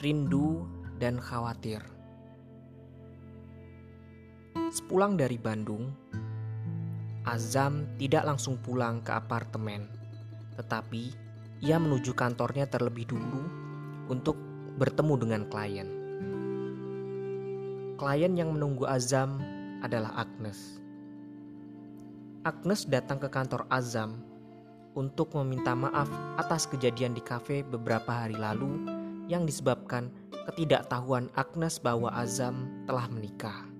rindu, dan khawatir. Sepulang dari Bandung, Azam tidak langsung pulang ke apartemen, tetapi ia menuju kantornya terlebih dulu untuk bertemu dengan klien. Klien yang menunggu Azam adalah Agnes. Agnes datang ke kantor Azam untuk meminta maaf atas kejadian di kafe beberapa hari lalu yang disebabkan ketidaktahuan Agnes bahwa Azam telah menikah.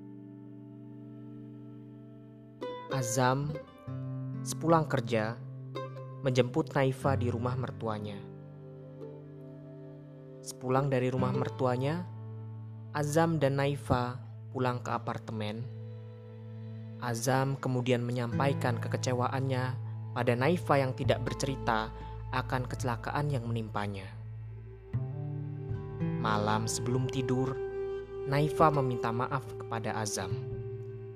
Azam sepulang kerja menjemput Naifa di rumah mertuanya. Sepulang dari rumah mertuanya, Azam dan Naifa pulang ke apartemen Azam kemudian menyampaikan kekecewaannya pada Naifa yang tidak bercerita akan kecelakaan yang menimpanya. Malam sebelum tidur, Naifa meminta maaf kepada Azam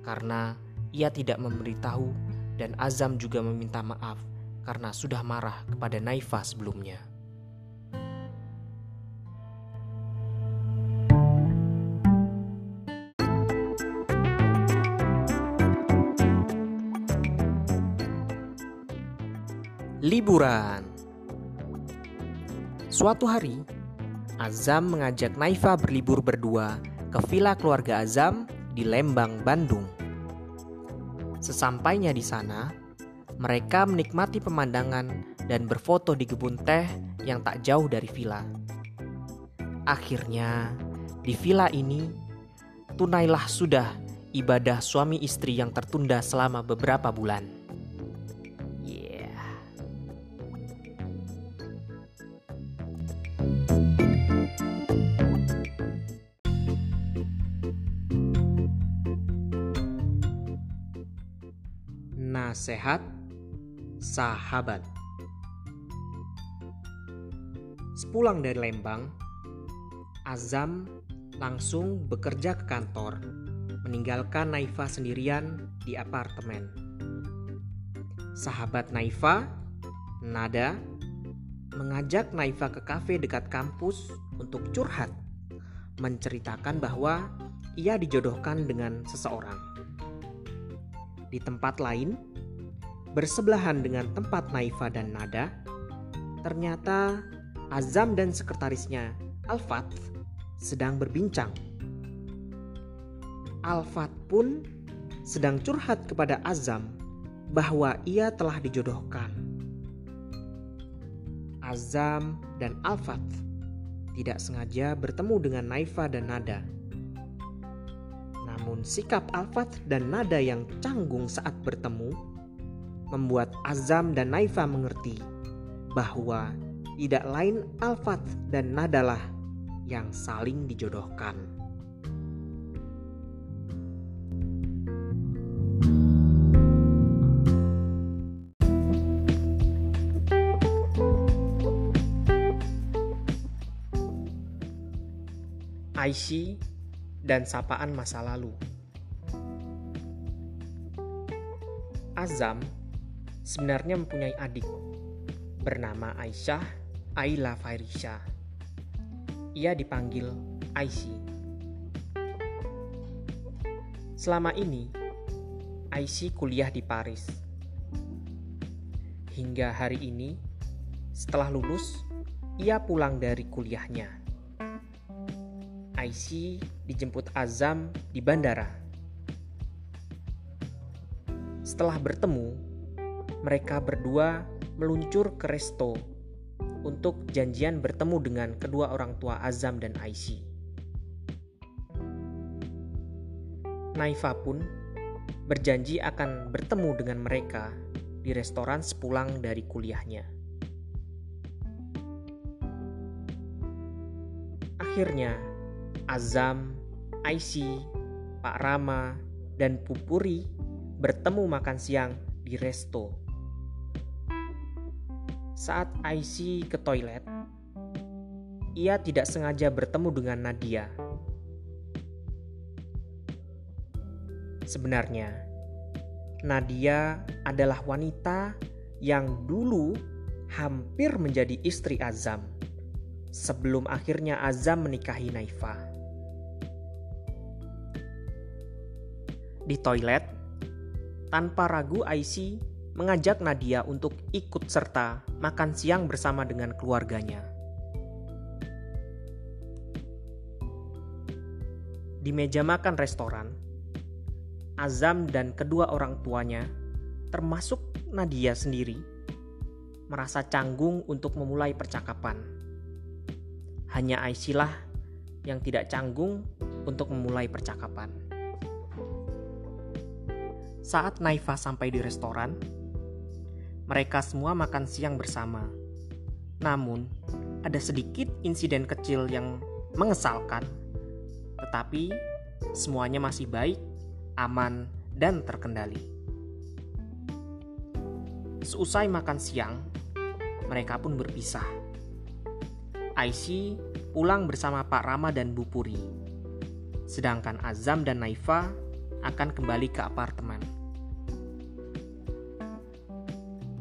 karena ia tidak memberitahu dan Azam juga meminta maaf karena sudah marah kepada Naifa sebelumnya. Liburan Suatu hari, Azam mengajak Naifa berlibur berdua ke villa keluarga Azam di Lembang, Bandung. Sesampainya di sana, mereka menikmati pemandangan dan berfoto di kebun teh yang tak jauh dari villa. Akhirnya, di villa ini, tunailah sudah ibadah suami istri yang tertunda selama beberapa bulan. Nasihat Sahabat Sepulang dari Lembang, Azam langsung bekerja ke kantor, meninggalkan Naifa sendirian di apartemen. Sahabat Naifa, Nada, mengajak Naifa ke kafe dekat kampus untuk curhat, menceritakan bahwa ia dijodohkan dengan seseorang. Di tempat lain, bersebelahan dengan tempat Naifa dan Nada, ternyata Azam dan sekretarisnya Alfat sedang berbincang. Alfat pun sedang curhat kepada Azam bahwa ia telah dijodohkan. Azam dan Alfat tidak sengaja bertemu dengan Naifa dan Nada namun sikap Alfat dan nada yang canggung saat bertemu membuat Azam dan Naifa mengerti bahwa tidak lain Alfat dan nadalah yang saling dijodohkan. Aishi dan sapaan masa lalu. Azam sebenarnya mempunyai adik bernama Aisyah Aila Fairisha. Ia dipanggil Aisyah. Selama ini, Aisyah kuliah di Paris. Hingga hari ini, setelah lulus, ia pulang dari kuliahnya. IC dijemput Azam di bandara. Setelah bertemu, mereka berdua meluncur ke resto untuk janjian bertemu dengan kedua orang tua Azam dan IC. Naifa pun berjanji akan bertemu dengan mereka di restoran sepulang dari kuliahnya. Akhirnya, Azam, Aisy, Pak Rama, dan Pupuri bertemu makan siang di resto. Saat Aisy ke toilet, ia tidak sengaja bertemu dengan Nadia. Sebenarnya, Nadia adalah wanita yang dulu hampir menjadi istri Azam sebelum akhirnya Azam menikahi Naifa. Di toilet, tanpa ragu Aisy mengajak Nadia untuk ikut serta makan siang bersama dengan keluarganya. Di meja makan restoran, Azam dan kedua orang tuanya, termasuk Nadia sendiri, merasa canggung untuk memulai percakapan. Hanya Aisyah yang tidak canggung untuk memulai percakapan. Saat Naifa sampai di restoran, mereka semua makan siang bersama. Namun, ada sedikit insiden kecil yang mengesalkan, tetapi semuanya masih baik, aman, dan terkendali. Seusai makan siang, mereka pun berpisah. Aisyah pulang bersama Pak Rama dan Bu Puri. Sedangkan Azam dan Naifa akan kembali ke apartemen.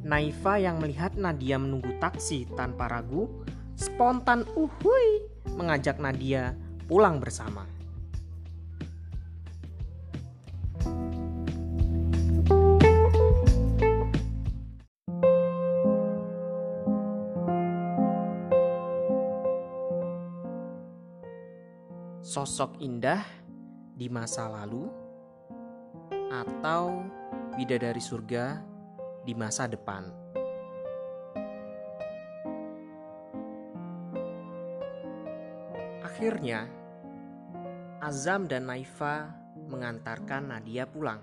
Naifa yang melihat Nadia menunggu taksi tanpa ragu, spontan uhui mengajak Nadia pulang bersama. Sosok indah di masa lalu atau bidadari surga di masa depan. Akhirnya, Azam dan Naifa mengantarkan Nadia pulang.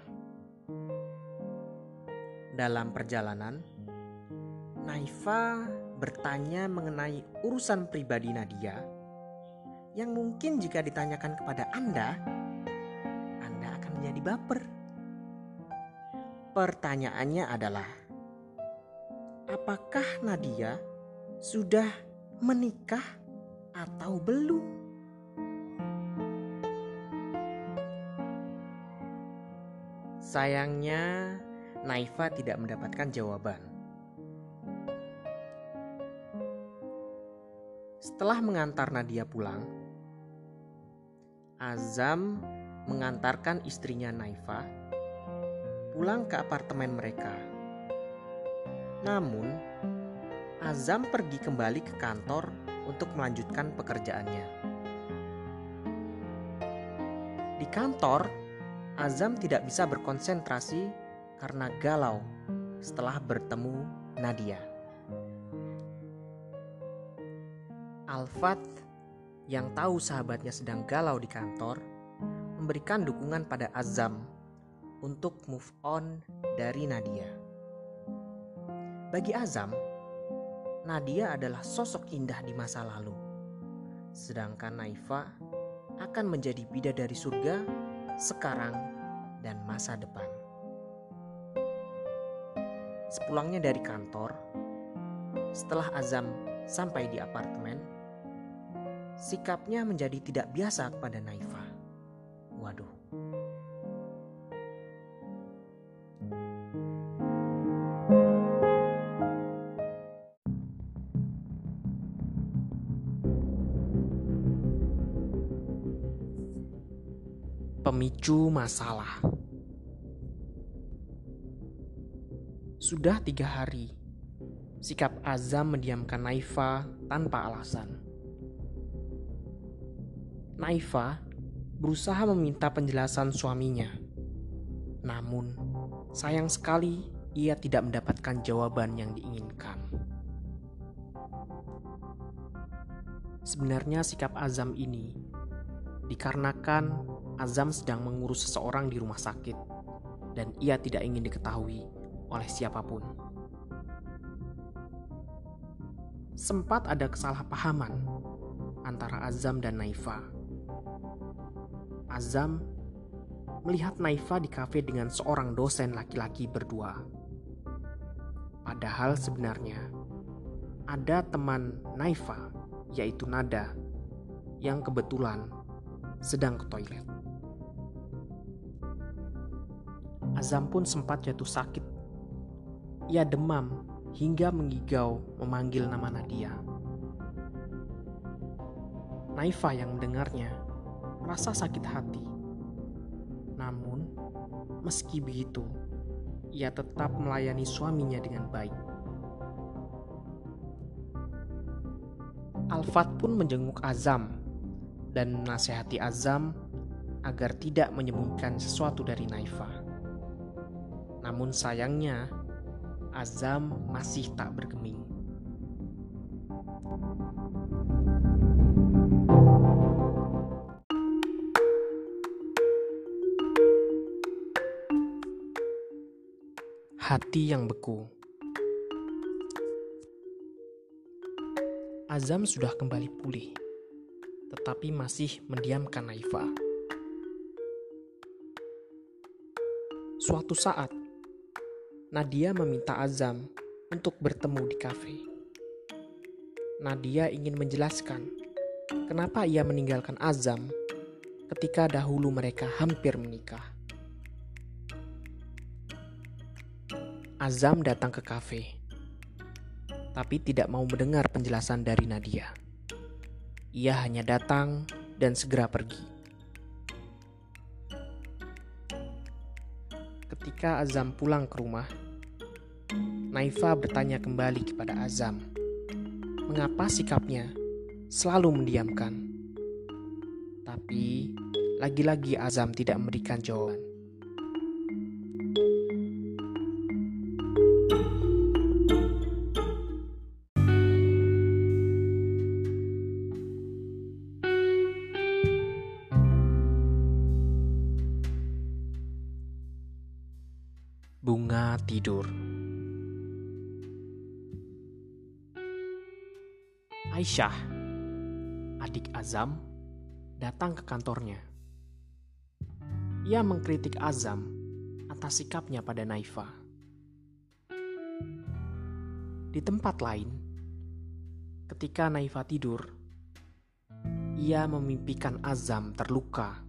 Dalam perjalanan, Naifa bertanya mengenai urusan pribadi Nadia yang mungkin jika ditanyakan kepada Anda, Anda akan menjadi baper. Pertanyaannya adalah, apakah Nadia sudah menikah atau belum? Sayangnya, Naifa tidak mendapatkan jawaban. Setelah mengantar Nadia pulang, Azam mengantarkan istrinya Naifa pulang ke apartemen mereka. Namun, Azam pergi kembali ke kantor untuk melanjutkan pekerjaannya. Di kantor, Azam tidak bisa berkonsentrasi karena galau setelah bertemu Nadia. Alfat yang tahu sahabatnya sedang galau di kantor memberikan dukungan pada Azam untuk move on dari Nadia. Bagi Azam, Nadia adalah sosok indah di masa lalu, sedangkan Naifa akan menjadi bidadari surga sekarang dan masa depan. Sepulangnya dari kantor, setelah Azam sampai di apartemen, sikapnya menjadi tidak biasa kepada Naifa. Pemicu masalah. Sudah tiga hari, sikap Azam mendiamkan Naifa tanpa alasan. Naifa berusaha meminta penjelasan suaminya, namun sayang sekali ia tidak mendapatkan jawaban yang diinginkan. Sebenarnya sikap Azam ini dikarenakan Azam sedang mengurus seseorang di rumah sakit dan ia tidak ingin diketahui oleh siapa pun. Sempat ada kesalahpahaman antara Azam dan Naifa. Azam melihat Naifa di kafe dengan seorang dosen laki-laki berdua. Padahal sebenarnya ada teman Naifa, yaitu Nada, yang kebetulan sedang ke toilet. Azam pun sempat jatuh sakit. Ia demam hingga mengigau memanggil nama Nadia. Naifa yang mendengarnya merasa sakit hati. Namun, meski begitu, ia tetap melayani suaminya dengan baik. Alfat pun menjenguk Azam dan menasehati Azam agar tidak menyembunyikan sesuatu dari Naifa. Namun sayangnya, Azam masih tak bergeming. Hati yang beku. Azam sudah kembali pulih, tetapi masih mendiamkan Naifa. Suatu saat, Nadia meminta Azam untuk bertemu di kafe. Nadia ingin menjelaskan kenapa ia meninggalkan Azam ketika dahulu mereka hampir menikah. Azam datang ke kafe, tapi tidak mau mendengar penjelasan dari Nadia. Ia hanya datang dan segera pergi. Ketika Azam pulang ke rumah, Naifa bertanya kembali kepada Azam, mengapa sikapnya selalu mendiamkan. Tapi lagi-lagi Azam tidak memberikan jawaban. Tidur. Aisyah, adik Azam, datang ke kantornya. Ia mengkritik Azam atas sikapnya pada Naifa. Di tempat lain, ketika Naifa tidur, ia memimpikan Azam terluka.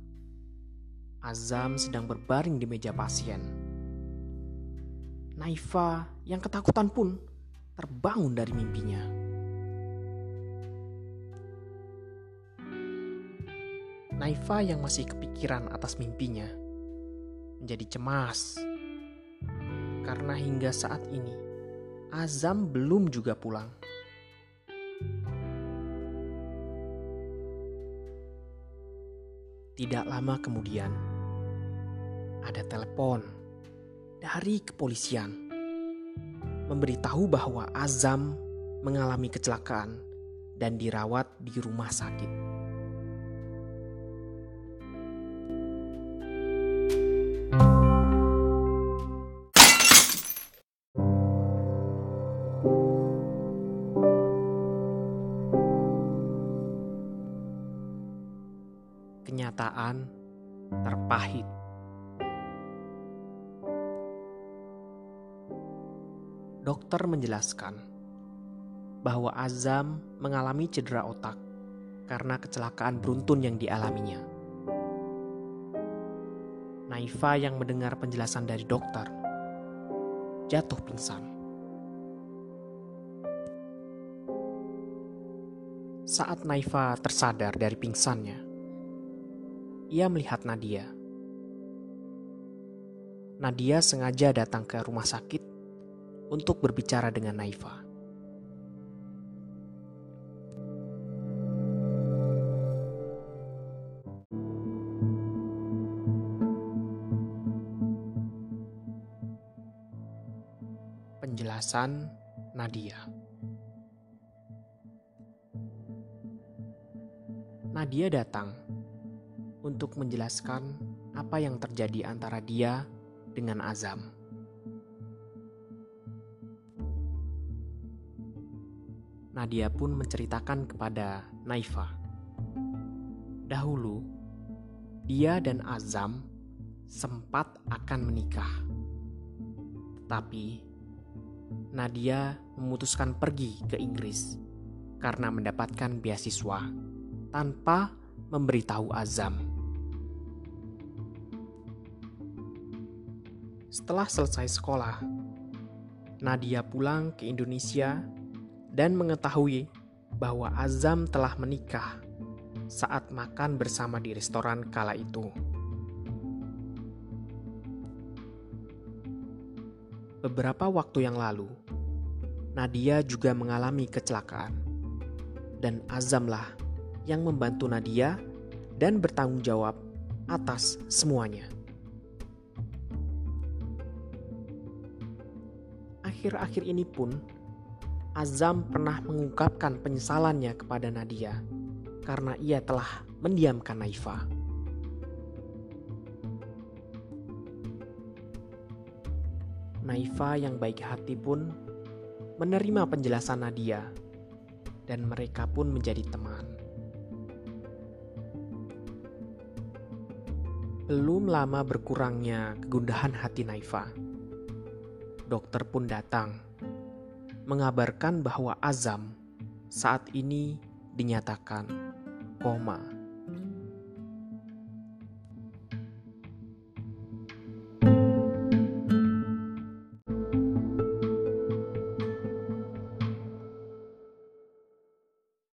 Azam sedang berbaring di meja pasien Naifa yang ketakutan pun terbangun dari mimpinya. Naifa yang masih kepikiran atas mimpinya menjadi cemas karena hingga saat ini Azam belum juga pulang. Tidak lama kemudian, ada telepon dari kepolisian memberitahu bahwa Azam mengalami kecelakaan dan dirawat di rumah sakit. Kenyataan terpahit. Dokter menjelaskan bahwa Azam mengalami cedera otak karena kecelakaan beruntun yang dialaminya. Naifa yang mendengar penjelasan dari dokter jatuh pingsan. Saat Naifa tersadar dari pingsannya, ia melihat Nadia. Nadia sengaja datang ke rumah sakit untuk berbicara dengan Naifa. Penjelasan Nadia Nadia datang untuk menjelaskan apa yang terjadi antara dia dengan Azam. Nadia pun menceritakan kepada Naifa. Dahulu, dia dan Azam sempat akan menikah. Tetapi, Nadia memutuskan pergi ke Inggris karena mendapatkan beasiswa tanpa memberitahu Azam. Setelah selesai sekolah, Nadia pulang ke Indonesia dan mengetahui bahwa Azam telah menikah saat makan bersama di restoran kala itu. Beberapa waktu yang lalu, Nadia juga mengalami kecelakaan. Dan Azamlah yang membantu Nadia dan bertanggung jawab atas semuanya. Akhir-akhir ini pun, Azam pernah mengungkapkan penyesalannya kepada Nadia karena ia telah mendiamkan Naifa. Naifa yang baik hati pun menerima penjelasan Nadia dan mereka pun menjadi teman. Belum lama berkurangnya kegundahan hati Naifa. Dokter pun datang mengabarkan bahwa Azam saat ini dinyatakan koma.